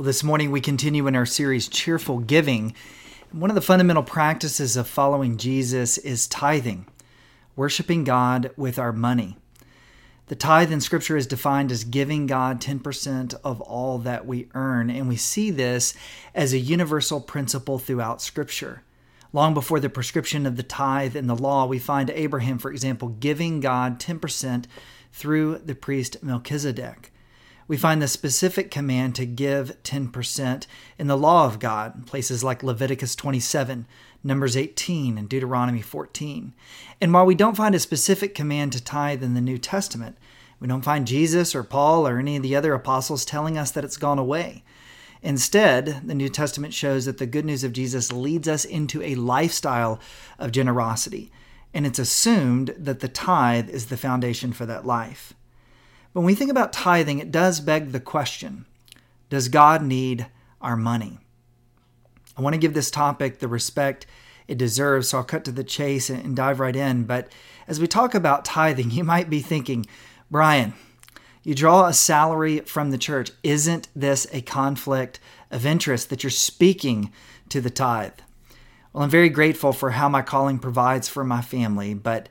Well, this morning we continue in our series Cheerful Giving. One of the fundamental practices of following Jesus is tithing, worshiping God with our money. The tithe in Scripture is defined as giving God 10% of all that we earn, and we see this as a universal principle throughout Scripture. Long before the prescription of the tithe in the law, we find Abraham, for example, giving God 10% through the priest Melchizedek. We find the specific command to give 10% in the law of God, places like Leviticus 27, Numbers 18, and Deuteronomy 14. And while we don't find a specific command to tithe in the New Testament, we don't find Jesus or Paul or any of the other apostles telling us that it's gone away. Instead, the New Testament shows that the good news of Jesus leads us into a lifestyle of generosity, and it's assumed that the tithe is the foundation for that life. But when we think about tithing, it does beg the question Does God need our money? I want to give this topic the respect it deserves, so I'll cut to the chase and dive right in. But as we talk about tithing, you might be thinking, Bryan, you draw a salary from the church. Isn't this a conflict of interest that you're speaking to the tithe? Well, I'm very grateful for how my calling provides for my family, but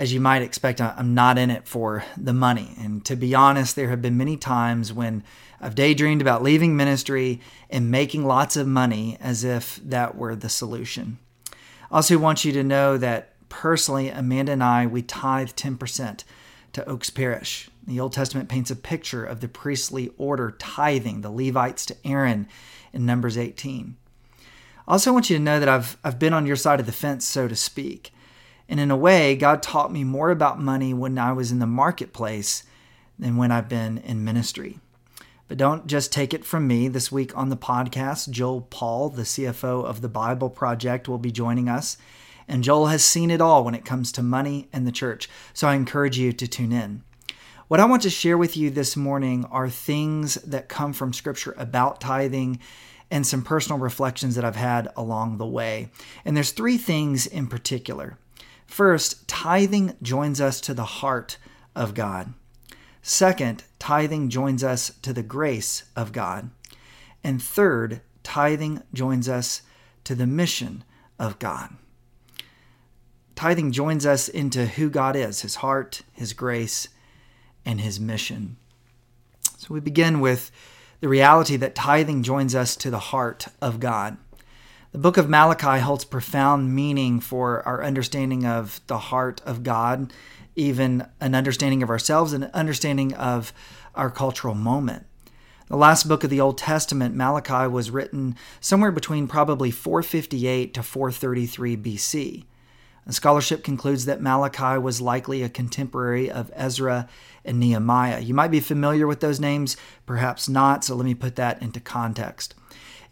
as you might expect, I'm not in it for the money. And to be honest, there have been many times when I've daydreamed about leaving ministry and making lots of money as if that were the solution. I also want you to know that personally, Amanda and I, we tithe 10% to Oaks Parish. The Old Testament paints a picture of the priestly order tithing the Levites to Aaron in Numbers 18. I also want you to know that I've, I've been on your side of the fence, so to speak. And in a way, God taught me more about money when I was in the marketplace than when I've been in ministry. But don't just take it from me. This week on the podcast, Joel Paul, the CFO of the Bible Project, will be joining us. And Joel has seen it all when it comes to money and the church. So I encourage you to tune in. What I want to share with you this morning are things that come from Scripture about tithing and some personal reflections that I've had along the way. And there's three things in particular. First, tithing joins us to the heart of God. Second, tithing joins us to the grace of God. And third, tithing joins us to the mission of God. Tithing joins us into who God is, his heart, his grace, and his mission. So we begin with the reality that tithing joins us to the heart of God. The book of Malachi holds profound meaning for our understanding of the heart of God, even an understanding of ourselves and an understanding of our cultural moment. The last book of the Old Testament, Malachi, was written somewhere between probably 458 to 433 BC. Scholarship concludes that Malachi was likely a contemporary of Ezra and Nehemiah. You might be familiar with those names, perhaps not, so let me put that into context.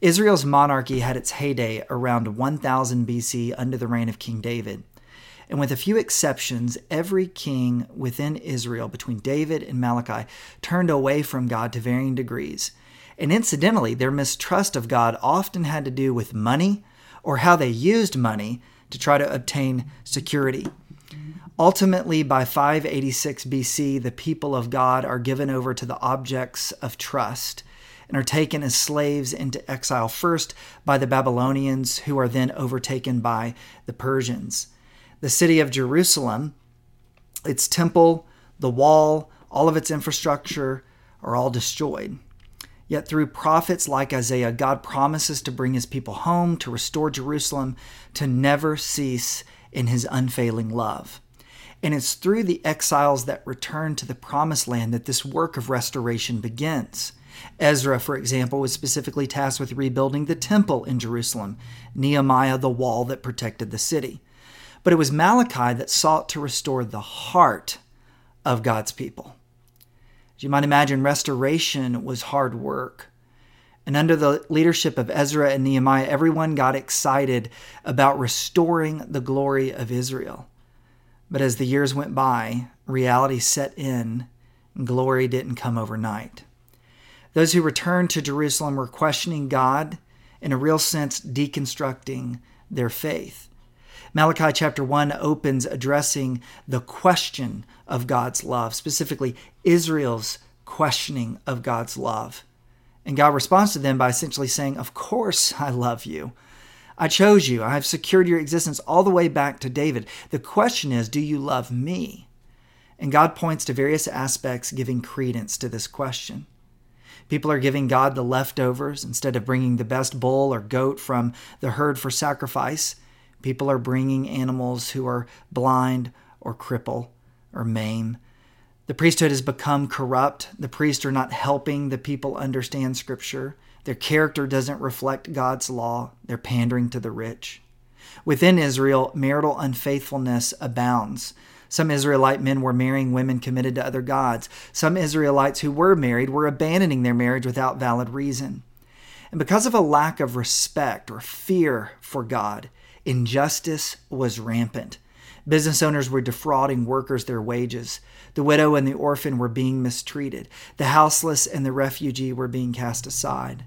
Israel's monarchy had its heyday around 1000 BC under the reign of King David. And with a few exceptions, every king within Israel between David and Malachi turned away from God to varying degrees. And incidentally, their mistrust of God often had to do with money or how they used money to try to obtain security. Ultimately, by 586 BC, the people of God are given over to the objects of trust and are taken as slaves into exile, first by the Babylonians, who are then overtaken by the Persians. The city of Jerusalem, its temple, the wall, all of its infrastructure are all destroyed. Yet through prophets like Isaiah, God promises to bring his people home, to restore Jerusalem, to never cease in his unfailing love. And it's through the exiles that return to the promised land that this work of restoration begins. Ezra, for example, was specifically tasked with rebuilding the temple in Jerusalem, Nehemiah, the wall that protected the city. But it was Malachi that sought to restore the heart of God's people. As you might imagine, restoration was hard work. And under the leadership of Ezra and Nehemiah, everyone got excited about restoring the glory of Israel. But as the years went by, reality set in, and glory didn't come overnight. Those who returned to Jerusalem were questioning God, in a real sense, deconstructing their faith. Malachi chapter 1 opens addressing the question of God's love, specifically Israel's questioning of God's love. And God responds to them by essentially saying, Of course I love you. I chose you. I have secured your existence all the way back to David. The question is, do you love me? And God points to various aspects giving credence to this question. People are giving God the leftovers instead of bringing the best bull or goat from the herd for sacrifice. People are bringing animals who are blind or cripple or maim the priesthood has become corrupt. The priests are not helping the people understand Scripture. Their character doesn't reflect God's law. They're pandering to the rich. Within Israel, marital unfaithfulness abounds. Some Israelite men were marrying women committed to other gods. Some Israelites who were married were abandoning their marriage without valid reason. And because of a lack of respect or fear for God, injustice was rampant. Business owners were defrauding workers their wages. The widow and the orphan were being mistreated. The houseless and the refugee were being cast aside.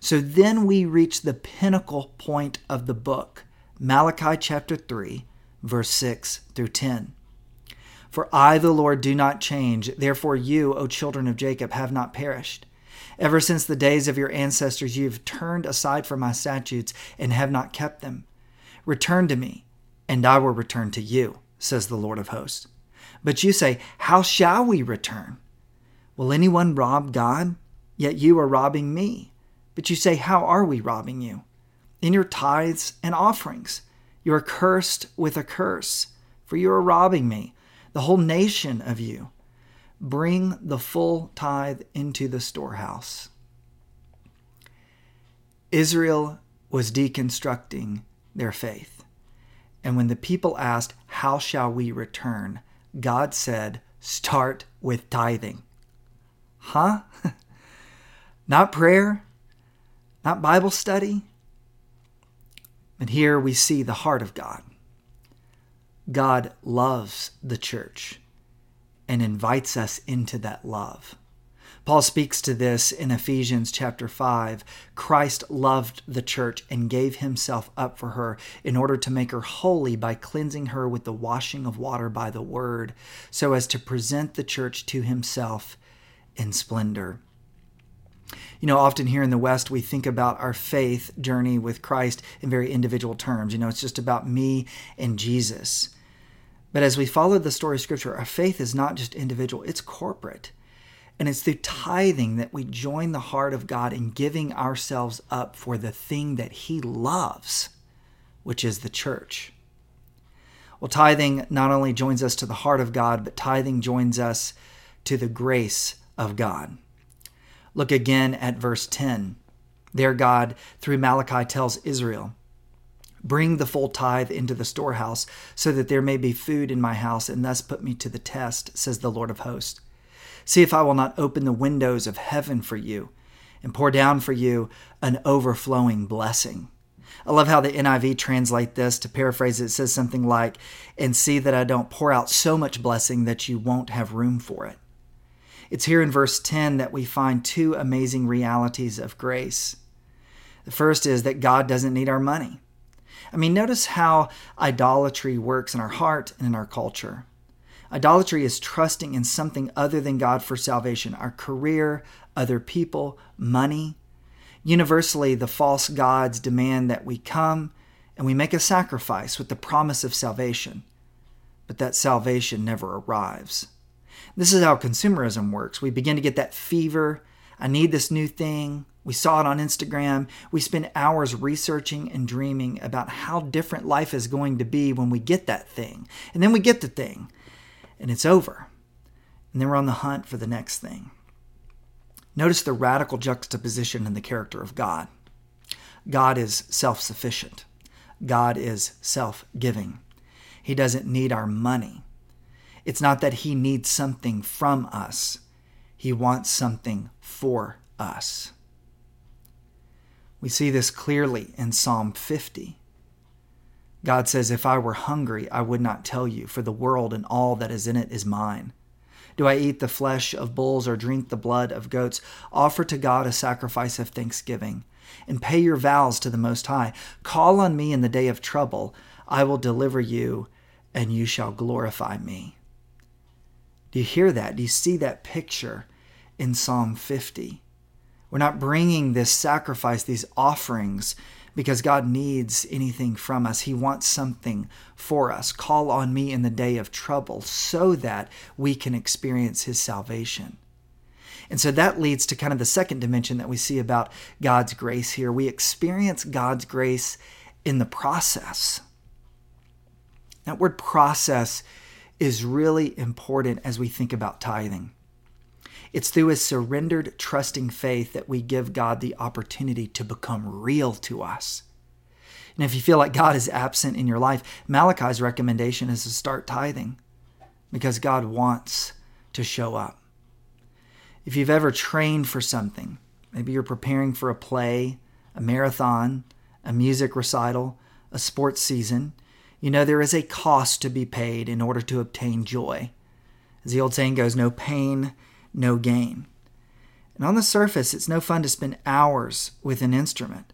So then we reach the pinnacle point of the book, Malachi chapter 3, verse 6 through 10. For I, the Lord, do not change. Therefore, you, O children of Jacob, have not perished. Ever since the days of your ancestors, you have turned aside from my statutes and have not kept them. Return to me and I will return to you, says the Lord of hosts. But you say, How shall we return? Will anyone rob God? Yet you are robbing me. But you say, How are we robbing you? In your tithes and offerings. You are cursed with a curse, for you are robbing me, the whole nation of you. Bring the full tithe into the storehouse. Israel was deconstructing their faith. And when the people asked, How shall we return? God said, Start with tithing. Huh? not prayer? Not Bible study? And here we see the heart of God. God loves the church and invites us into that love. Paul speaks to this in Ephesians chapter 5. Christ loved the church and gave himself up for her in order to make her holy by cleansing her with the washing of water by the word, so as to present the church to himself in splendor. You know, often here in the West, we think about our faith journey with Christ in very individual terms. You know, it's just about me and Jesus. But as we follow the story of Scripture, our faith is not just individual, it's corporate. And it's through tithing that we join the heart of God in giving ourselves up for the thing that He loves, which is the church. Well, tithing not only joins us to the heart of God, but tithing joins us to the grace of God. Look again at verse 10. There, God, through Malachi, tells Israel, Bring the full tithe into the storehouse, so that there may be food in my house, and thus put me to the test, says the Lord of hosts. See if I will not open the windows of heaven for you and pour down for you an overflowing blessing. I love how the NIV translate this. To paraphrase it, it says something like, and see that I don't pour out so much blessing that you won't have room for it. It's here in verse 10 that we find two amazing realities of grace. The first is that God doesn't need our money. I mean, notice how idolatry works in our heart and in our culture. Idolatry is trusting in something other than God for salvation our career, other people, money. Universally, the false gods demand that we come and we make a sacrifice with the promise of salvation, but that salvation never arrives. This is how consumerism works. We begin to get that fever. I need this new thing. We saw it on Instagram. We spend hours researching and dreaming about how different life is going to be when we get that thing. And then we get the thing and it's over. And then we're on the hunt for the next thing. Notice the radical juxtaposition in the character of God. God is self sufficient, God is self giving. He doesn't need our money. It's not that He needs something from us, He wants something for us. We see this clearly in Psalm 50. God says, If I were hungry, I would not tell you, for the world and all that is in it is mine. Do I eat the flesh of bulls or drink the blood of goats? Offer to God a sacrifice of thanksgiving, and pay your vows to the Most High. Call on me in the day of trouble. I will deliver you, and you shall glorify me. Do you hear that? Do you see that picture in Psalm 50? We're not bringing this sacrifice, these offerings, because God needs anything from us. He wants something for us. Call on me in the day of trouble so that we can experience His salvation. And so that leads to kind of the second dimension that we see about God's grace here. We experience God's grace in the process. That word process is really important as we think about tithing. It's through a surrendered, trusting faith that we give God the opportunity to become real to us. And if you feel like God is absent in your life, Malachi's recommendation is to start tithing because God wants to show up. If you've ever trained for something, maybe you're preparing for a play, a marathon, a music recital, a sports season, you know there is a cost to be paid in order to obtain joy. As the old saying goes, no pain, no gain. And on the surface, it's no fun to spend hours with an instrument,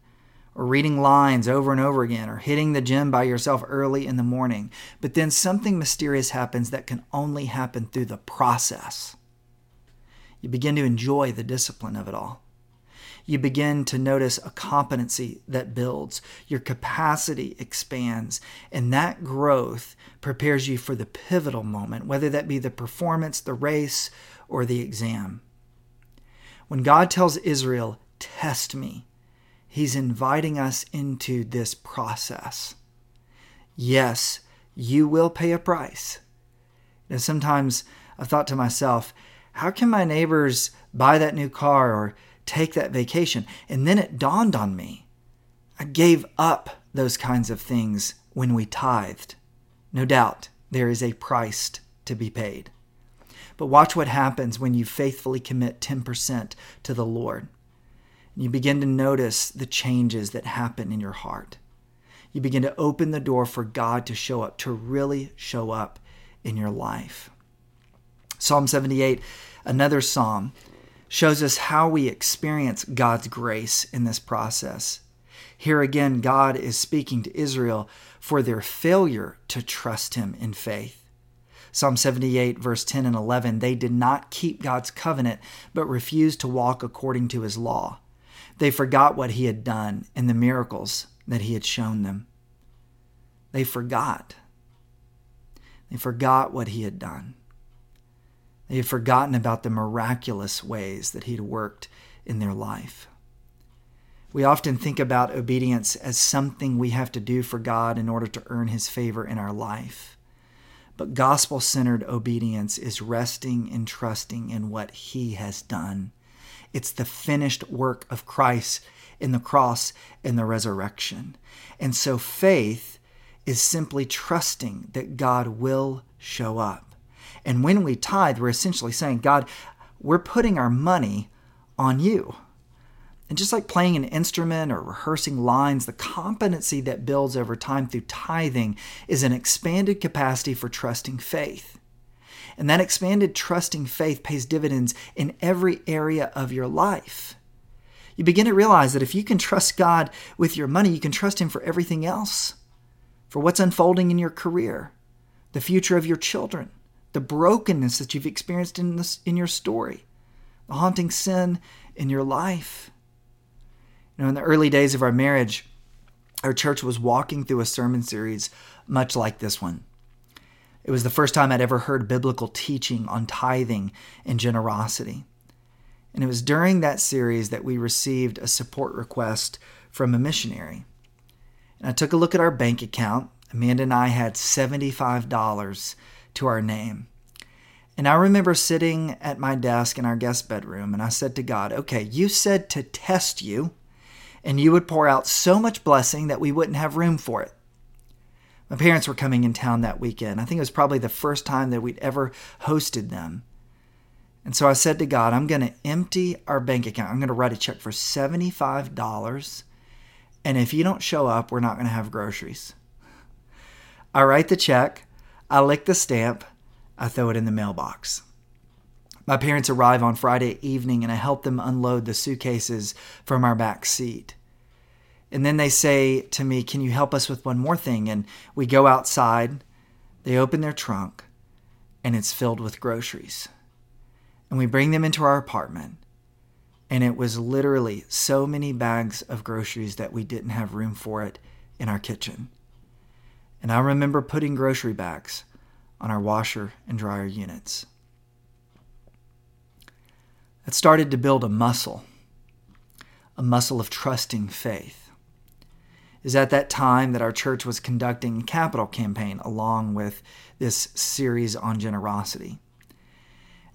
or reading lines over and over again, or hitting the gym by yourself early in the morning. But then something mysterious happens that can only happen through the process. You begin to enjoy the discipline of it all. You begin to notice a competency that builds, your capacity expands, and that growth prepares you for the pivotal moment, whether that be the performance, the race, or the exam. When God tells Israel, Test me, He's inviting us into this process. Yes, you will pay a price. And sometimes I've thought to myself, how can my neighbors buy that new car or take that vacation? And then it dawned on me I gave up those kinds of things when we tithed. No doubt there is a price to be paid. But watch what happens when you faithfully commit 10% to the Lord. You begin to notice the changes that happen in your heart. You begin to open the door for God to show up, to really show up in your life. Psalm 78, another psalm, shows us how we experience God's grace in this process. Here again, God is speaking to Israel for their failure to trust Him in faith. Psalm 78, verse 10 and 11, they did not keep God's covenant, but refused to walk according to His law. They forgot what He had done and the miracles that He had shown them. They forgot. They forgot what He had done. They had forgotten about the miraculous ways that He'd worked in their life. We often think about obedience as something we have to do for God in order to earn His favor in our life. But gospel centered obedience is resting and trusting in what He has done. It's the finished work of Christ in the cross and the resurrection. And so faith is simply trusting that God will show up. And when we tithe, we're essentially saying, God, we're putting our money on you. And just like playing an instrument or rehearsing lines, the competency that builds over time through tithing is an expanded capacity for trusting faith. And that expanded trusting faith pays dividends in every area of your life. You begin to realize that if you can trust God with your money, you can trust Him for everything else for what's unfolding in your career, the future of your children, the brokenness that you've experienced in, this, in your story, the haunting sin in your life. You know, in the early days of our marriage, our church was walking through a sermon series much like this one. It was the first time I'd ever heard biblical teaching on tithing and generosity. And it was during that series that we received a support request from a missionary. And I took a look at our bank account. Amanda and I had $75 to our name. And I remember sitting at my desk in our guest bedroom, and I said to God, Okay, you said to test you, and you would pour out so much blessing that we wouldn't have room for it. My parents were coming in town that weekend. I think it was probably the first time that we'd ever hosted them. And so I said to God, I'm going to empty our bank account. I'm going to write a check for $75. And if you don't show up, we're not going to have groceries. I write the check. I lick the stamp, I throw it in the mailbox. My parents arrive on Friday evening and I help them unload the suitcases from our back seat. And then they say to me, Can you help us with one more thing? And we go outside, they open their trunk, and it's filled with groceries. And we bring them into our apartment. And it was literally so many bags of groceries that we didn't have room for it in our kitchen. And I remember putting grocery bags on our washer and dryer units. It started to build a muscle, a muscle of trusting faith. Is at that time that our church was conducting a capital campaign along with this series on generosity.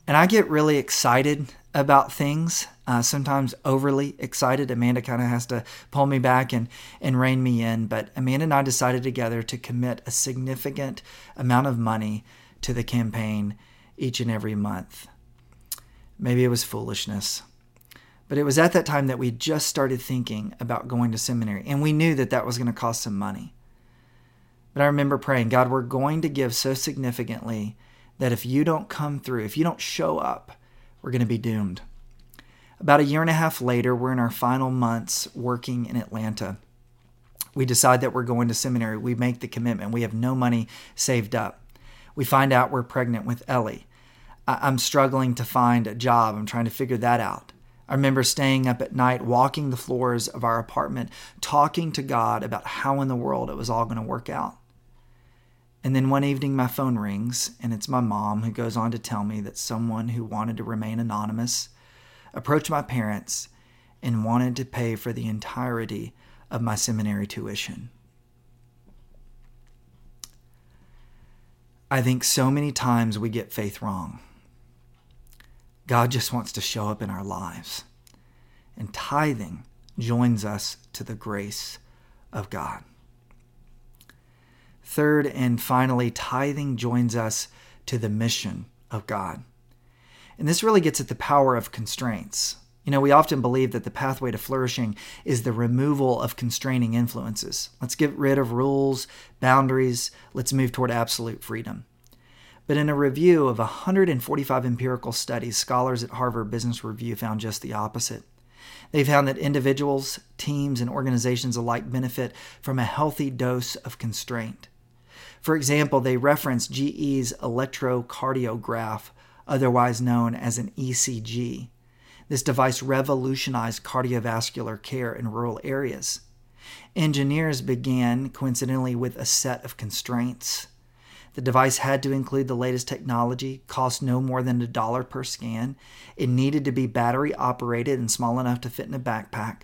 And I get really excited about things, uh, sometimes overly excited. Amanda kind of has to pull me back and, and rein me in. But Amanda and I decided together to commit a significant amount of money to the campaign each and every month. Maybe it was foolishness. But it was at that time that we just started thinking about going to seminary, and we knew that that was going to cost some money. But I remember praying, God, we're going to give so significantly that if you don't come through, if you don't show up, we're going to be doomed. About a year and a half later, we're in our final months working in Atlanta. We decide that we're going to seminary. We make the commitment. We have no money saved up. We find out we're pregnant with Ellie. I'm struggling to find a job. I'm trying to figure that out. I remember staying up at night, walking the floors of our apartment, talking to God about how in the world it was all going to work out. And then one evening, my phone rings, and it's my mom who goes on to tell me that someone who wanted to remain anonymous approached my parents and wanted to pay for the entirety of my seminary tuition. I think so many times we get faith wrong. God just wants to show up in our lives. And tithing joins us to the grace of God. Third and finally, tithing joins us to the mission of God. And this really gets at the power of constraints. You know, we often believe that the pathway to flourishing is the removal of constraining influences. Let's get rid of rules, boundaries, let's move toward absolute freedom. But in a review of 145 empirical studies, scholars at Harvard Business Review found just the opposite. They found that individuals, teams, and organizations alike benefit from a healthy dose of constraint. For example, they reference GE's electrocardiograph, otherwise known as an ECG. This device revolutionized cardiovascular care in rural areas. Engineers began, coincidentally, with a set of constraints. The device had to include the latest technology, cost no more than a dollar per scan. It needed to be battery operated and small enough to fit in a backpack.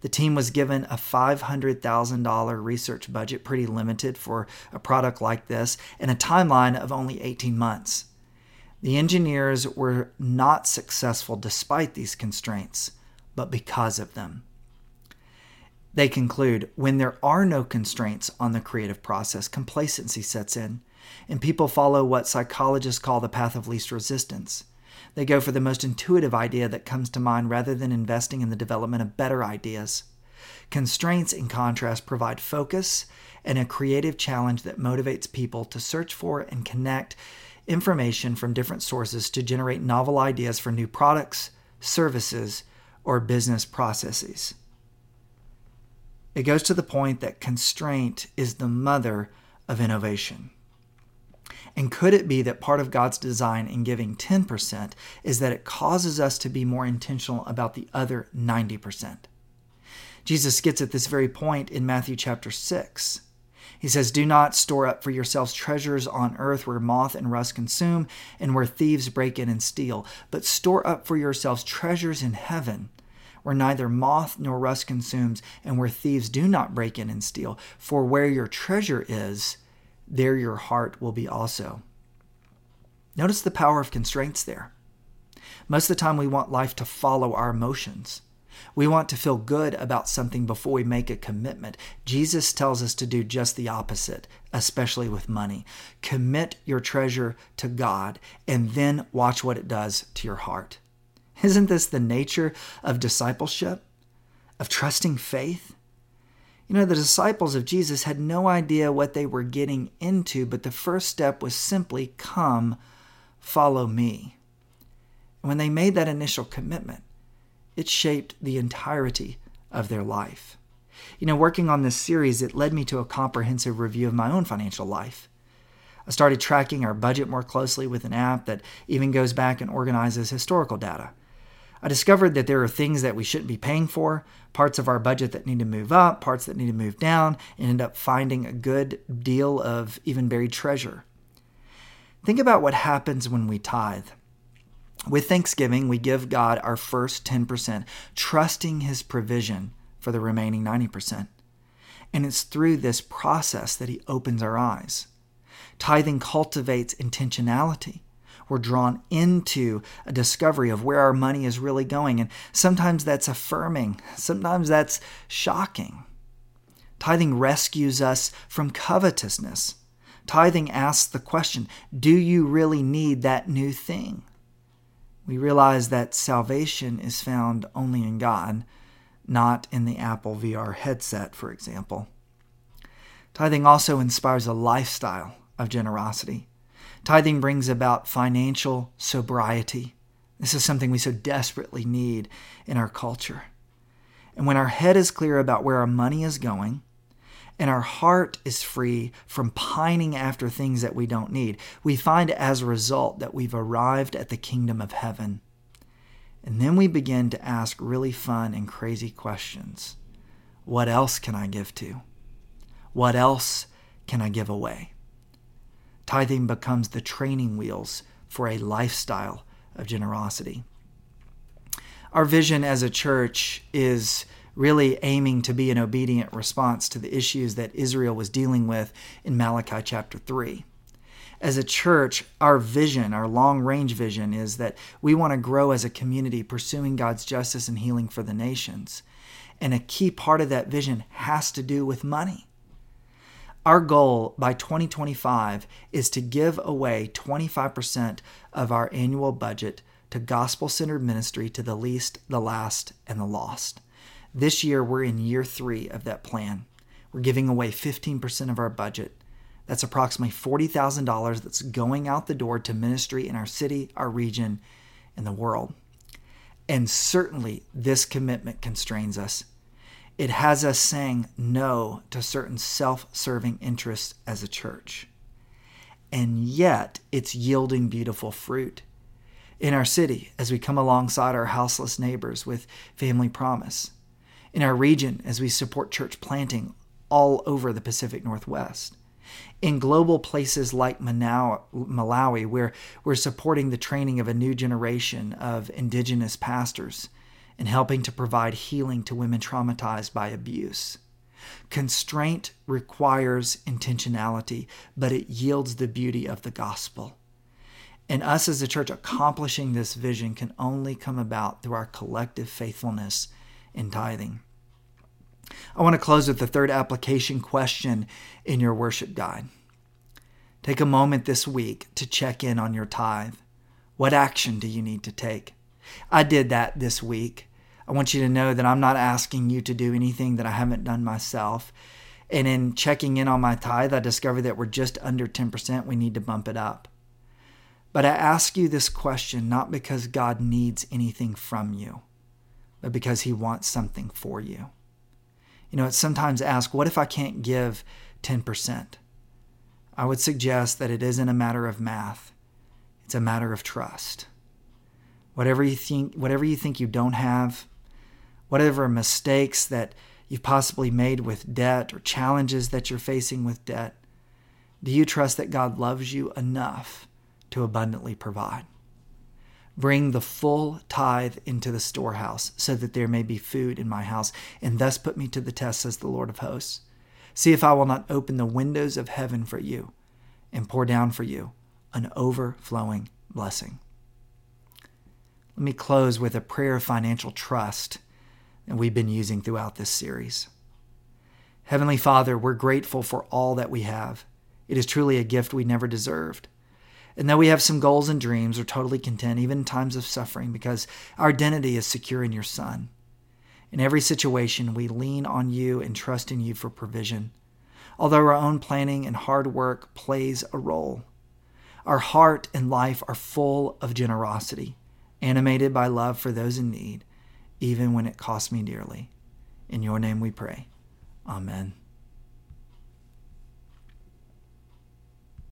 The team was given a $500,000 research budget, pretty limited for a product like this, and a timeline of only 18 months. The engineers were not successful despite these constraints, but because of them. They conclude when there are no constraints on the creative process, complacency sets in, and people follow what psychologists call the path of least resistance. They go for the most intuitive idea that comes to mind rather than investing in the development of better ideas. Constraints, in contrast, provide focus and a creative challenge that motivates people to search for and connect information from different sources to generate novel ideas for new products, services, or business processes. It goes to the point that constraint is the mother of innovation. And could it be that part of God's design in giving 10% is that it causes us to be more intentional about the other 90%? Jesus gets at this very point in Matthew chapter 6. He says, Do not store up for yourselves treasures on earth where moth and rust consume and where thieves break in and steal, but store up for yourselves treasures in heaven where neither moth nor rust consumes and where thieves do not break in and steal. For where your treasure is, there your heart will be also. Notice the power of constraints there. Most of the time, we want life to follow our emotions. We want to feel good about something before we make a commitment. Jesus tells us to do just the opposite, especially with money. Commit your treasure to God and then watch what it does to your heart. Isn't this the nature of discipleship, of trusting faith? You know, the disciples of Jesus had no idea what they were getting into, but the first step was simply come, follow me. And when they made that initial commitment, it shaped the entirety of their life. You know, working on this series, it led me to a comprehensive review of my own financial life. I started tracking our budget more closely with an app that even goes back and organizes historical data. I discovered that there are things that we shouldn't be paying for, parts of our budget that need to move up, parts that need to move down, and end up finding a good deal of even buried treasure. Think about what happens when we tithe. With Thanksgiving, we give God our first 10%, trusting His provision for the remaining 90%. And it's through this process that He opens our eyes. Tithing cultivates intentionality. We're drawn into a discovery of where our money is really going. And sometimes that's affirming, sometimes that's shocking. Tithing rescues us from covetousness. Tithing asks the question Do you really need that new thing? We realize that salvation is found only in God, not in the Apple VR headset, for example. Tithing also inspires a lifestyle of generosity. Tithing brings about financial sobriety. This is something we so desperately need in our culture. And when our head is clear about where our money is going, and our heart is free from pining after things that we don't need, we find as a result that we've arrived at the kingdom of heaven. And then we begin to ask really fun and crazy questions. What else can I give to? What else can I give away? Tithing becomes the training wheels for a lifestyle of generosity. Our vision as a church is really aiming to be an obedient response to the issues that Israel was dealing with in Malachi chapter 3. As a church, our vision, our long range vision, is that we want to grow as a community pursuing God's justice and healing for the nations. And a key part of that vision has to do with money. Our goal by 2025 is to give away 25% of our annual budget to gospel centered ministry to the least, the last, and the lost. This year, we're in year three of that plan. We're giving away 15% of our budget. That's approximately $40,000 that's going out the door to ministry in our city, our region, and the world. And certainly, this commitment constrains us it has us saying no to certain self serving interests as a church. And yet, it's yielding beautiful fruit. In our city, as we come alongside our houseless neighbors with Family Promise. In our region, as we support church planting all over the Pacific Northwest. In global places like Malawi, where we're supporting the training of a new generation of indigenous pastors and helping to provide healing to women traumatized by abuse. Constraint requires intentionality, but it yields the beauty of the gospel. And us as a church accomplishing this vision can only come about through our collective faithfulness in tithing. I want to close with the third application question in your worship guide. Take a moment this week to check in on your tithe. What action do you need to take? I did that this week. I want you to know that I'm not asking you to do anything that I haven't done myself. And in checking in on my tithe, I discovered that we're just under 10%. We need to bump it up. But I ask you this question not because God needs anything from you, but because He wants something for you. You know, it's sometimes asked, what if I can't give 10%? I would suggest that it isn't a matter of math, it's a matter of trust. Whatever you think, whatever you think you don't have, whatever mistakes that you've possibly made with debt or challenges that you're facing with debt, do you trust that God loves you enough to abundantly provide? Bring the full tithe into the storehouse so that there may be food in my house, and thus put me to the test, says the Lord of hosts. See if I will not open the windows of heaven for you and pour down for you an overflowing blessing. Let me close with a prayer of financial trust and we've been using throughout this series. Heavenly Father, we're grateful for all that we have. It is truly a gift we never deserved. And though we have some goals and dreams, we're totally content, even in times of suffering, because our identity is secure in your Son. In every situation, we lean on you and trust in you for provision. Although our own planning and hard work plays a role, our heart and life are full of generosity, animated by love for those in need even when it costs me dearly. In your name we pray. Amen.